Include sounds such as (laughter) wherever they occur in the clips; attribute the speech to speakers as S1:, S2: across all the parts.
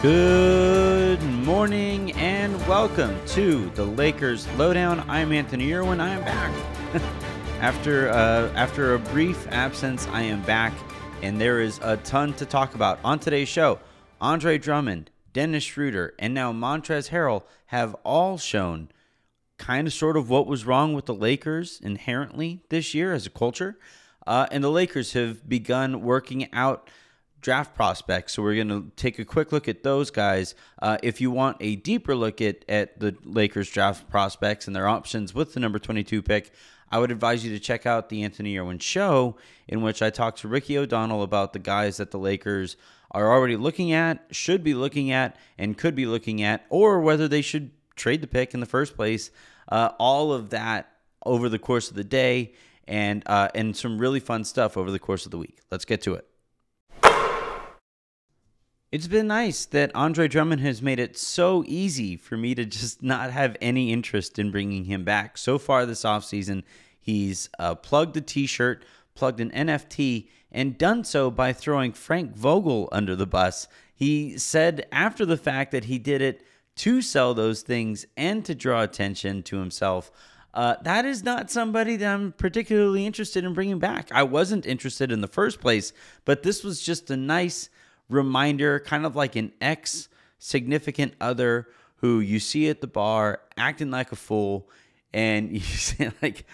S1: Good morning and welcome to the Lakers Lowdown. I'm Anthony Irwin. I am back. (laughs) after uh, after a brief absence, I am back, and there is a ton to talk about on today's show. Andre Drummond, Dennis Schröder, and now Montrezl Harrell have all shown kind of sort of what was wrong with the Lakers inherently this year as a culture. Uh, and the Lakers have begun working out draft prospects. So we're going to take a quick look at those guys. Uh, if you want a deeper look at, at the Lakers draft prospects and their options with the number 22 pick, I would advise you to check out the Anthony Irwin show, in which I talked to Ricky O'Donnell about the guys that the Lakers are already looking at, should be looking at, and could be looking at, or whether they should trade the pick in the first place. Uh, all of that over the course of the day, and uh, and some really fun stuff over the course of the week. Let's get to it. It's been nice that Andre Drummond has made it so easy for me to just (laughs) not have any interest in bringing him back. So far this offseason, he's uh, plugged a t shirt, plugged an NFT, and done so by throwing Frank Vogel under the bus. He said after the fact that he did it to sell those things and to draw attention to himself. Uh, that is not somebody that I'm particularly interested in bringing back. I wasn't interested in the first place, but this was just a nice reminder, kind of like an ex significant other who you see at the bar acting like a fool, and (laughs) you say, like,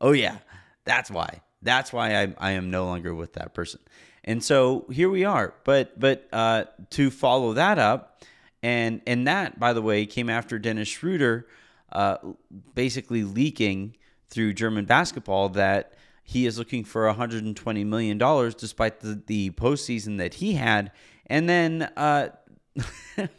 S1: oh, yeah, that's why. That's why I, I am no longer with that person. And so here we are. But but uh, to follow that up, and and that by the way came after Dennis Schröder uh, basically leaking through German basketball that he is looking for 120 million dollars, despite the the postseason that he had. And then uh, (laughs)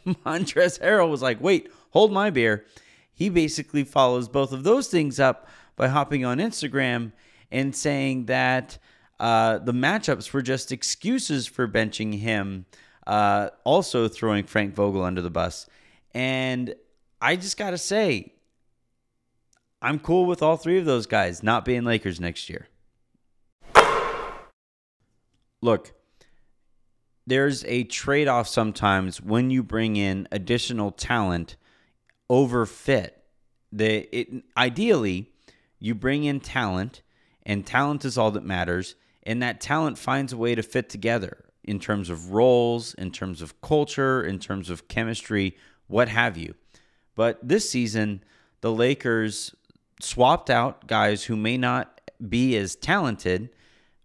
S1: Montrezl Harrell was like, "Wait, hold my beer." He basically follows both of those things up by hopping on Instagram and saying that uh, the matchups were just excuses for benching him. Uh, also throwing Frank Vogel under the bus, and I just gotta say, I'm cool with all three of those guys not being Lakers next year. Look, there's a trade off sometimes when you bring in additional talent over fit. The, it, ideally, you bring in talent, and talent is all that matters, and that talent finds a way to fit together in terms of roles, in terms of culture, in terms of chemistry, what have you. But this season, the Lakers swapped out guys who may not be as talented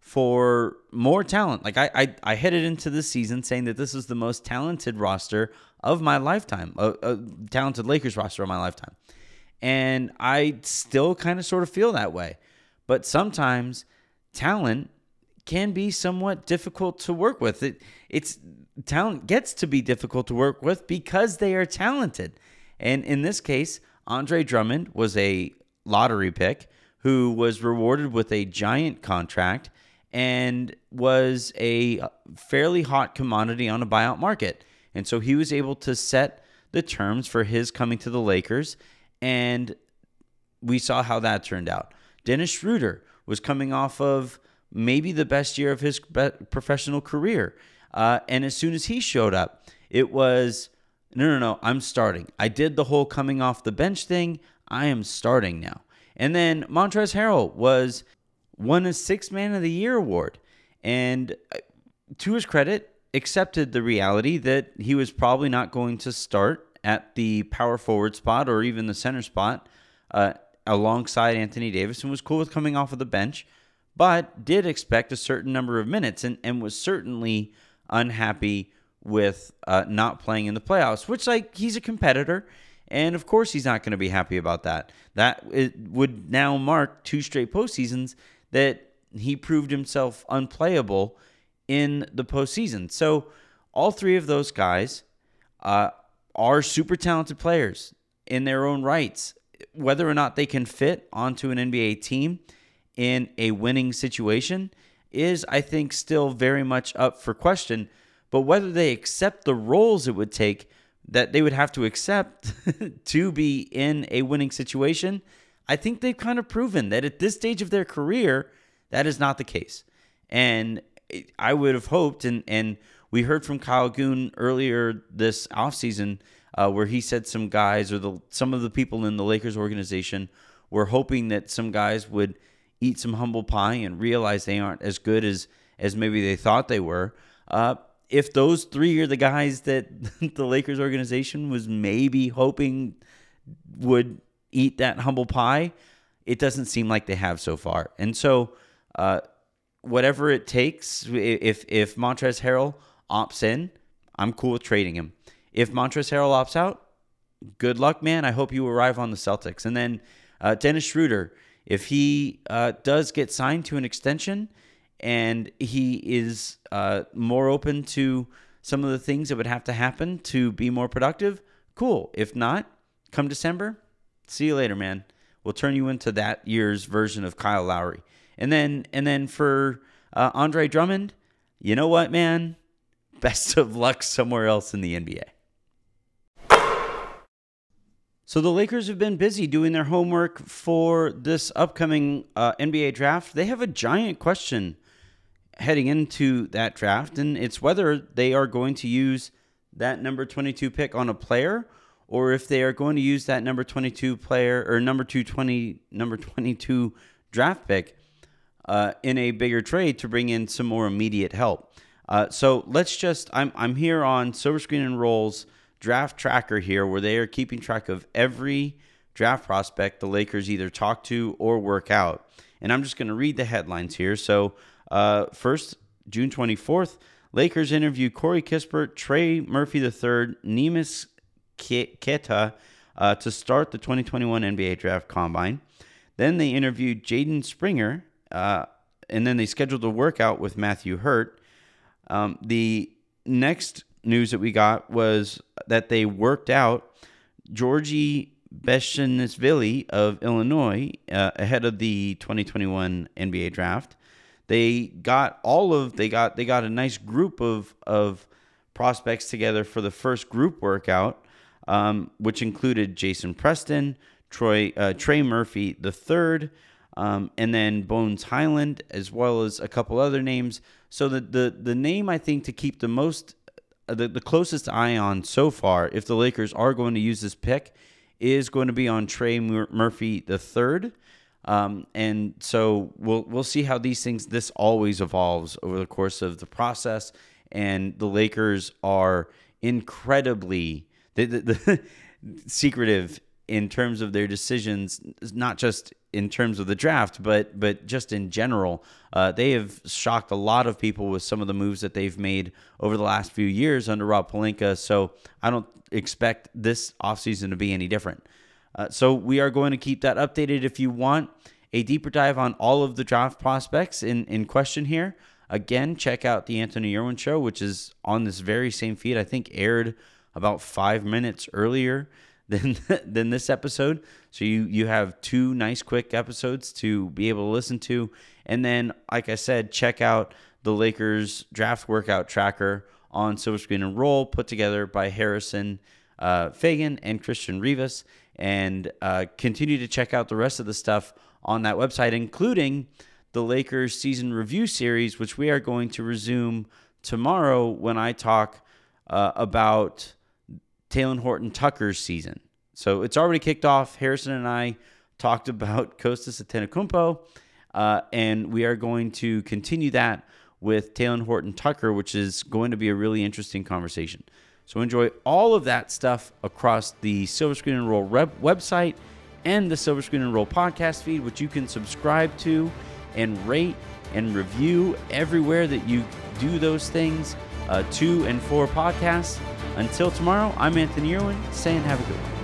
S1: for more talent. Like I, I, I headed into this season saying that this is the most talented roster of my lifetime, a, a talented Lakers roster of my lifetime, and I still kind of sort of feel that way. But sometimes talent can be somewhat difficult to work with. It, it's talent gets to be difficult to work with because they are talented, and in this case, Andre Drummond was a lottery pick who was rewarded with a giant contract and was a fairly hot commodity on a buyout market. And so he was able to set the terms for his coming to the Lakers. And we saw how that turned out. Dennis Schröder was coming off of maybe the best year of his professional career. Uh, and as soon as he showed up, it was no, no, no, I'm starting. I did the whole coming off the bench thing. I am starting now. And then Montrezl Harrell was won a Six Man of the Year award, and uh, to his credit, accepted the reality that he was probably not going to start at the power forward spot or even the center spot uh, alongside Anthony Davis, and was cool with coming off of the bench, but did expect a certain number of minutes, and and was certainly unhappy with uh, not playing in the playoffs, which like he's a competitor and of course, he's not going to be happy about that. That would now mark two straight postseasons that he proved himself unplayable in the postseason. So, all three of those guys uh, are super talented players in their own rights. Whether or not they can fit onto an NBA team in a winning situation is, I think, still very much up for question. But whether they accept the roles it would take that they would have to accept (laughs) to be in a winning situation, I think they've kind of proven that at this stage of their career, that is not the case. And I would have hoped, and, and We heard from Kyle Goon earlier this offseason uh, where he said some guys or the some of the people in the Lakers organization were hoping that some guys would eat some humble pie and realize they aren't as good as as maybe they thought they were. Uh, if those three are the guys that (laughs) the Lakers organization was maybe hoping would eat that humble pie, it doesn't seem like they have so far. And so, uh, whatever it takes, if if Montrezl Harrell opts in, I'm cool with trading him. If Montrezl Harrell opts out, good luck, man. I hope you arrive on the Celtics. And then uh, Dennis Schröder, if he uh, does get signed to an extension and he is uh, more open to some of the things that would have to happen to be more productive, cool. If not, come December, see you later, man. We'll turn you into that year's version of Kyle Lowry. And then and then for uh, Andre Drummond, you know what, man? (laughs) Best of luck somewhere else in the NBA. So the Lakers have been busy doing their homework for this upcoming uh, NBA draft. They have a giant question heading into that draft, and it's whether they are going to use that number 22 pick on a player or if they are going to use that number 22 player or number 220 number 22 draft pick uh, in a bigger trade to bring in some more immediate help. Uh, so let's just I'm I'm here on Silver Screen and Rolls draft tracker here where they are keeping track of every draft prospect the Lakers either talk to or work out. And I'm just going to read the headlines here. So uh, first, June 24th, Lakers interview Corey Kispert, Trey Murphy III, Neemias Queta uh, to start the 2021 NBA Draft Combine. Then they interviewed Jaden Springer, uh, and then they scheduled a workout with Matthew Hurt. Um, the next news that we got was that they worked out Giorgi Bezhanishvili of Illinois uh, ahead of the 2021 NBA Draft. They got all of they got they got a nice group of of prospects together for the first group workout um, which included Jason Preston, Troy uh, Trey Murphy third, um, and then Bones Hyland, as well as a couple other names. So the the the name I think to keep the most uh, the, the closest eye on so far, if the Lakers are going to use this pick, is going to be on Trey Murphy third. Um, and so we'll we'll see how these things. This always evolves over the course of the process, and the Lakers are incredibly the, the, the (laughs) secretive in terms of their decisions, not just in terms of the draft, but but just in general. Uh, they have shocked a lot of people with some of the moves that they've made over the last few years under Rob Pelinka. So I don't expect this offseason to be any different. Uh, so we are going to keep that updated. If you want a deeper dive on all of the draft prospects in, in question here, again, check out the Anthony Irwin show, which is on this very same feed. I think aired about five minutes earlier than (laughs) than this episode. So you you have two nice quick episodes to be able to listen to, and then like I said, check out the Lakers draft workout tracker on Silver Screen and Roll, put together by Harrison uh, Faigen and Christian Rivas, and uh, continue to check out the rest of the stuff on that website, including the Lakers season review series, which we are going to resume tomorrow when I talk uh, about Talen Horton Tucker's season. So it's already kicked off. Harrison and I talked about (laughs) Costas Antetokounmpo, uh, and we are going to continue that with Talen Horton Tucker, which is going to be a really interesting conversation. So enjoy all of that stuff across the Silver Screen and Roll website and the Silver Screen and Roll podcast feed, which you can subscribe to and rate and review everywhere that you do those things uh, and for podcasts. Until tomorrow, I'm Anthony Irwin saying have a good one.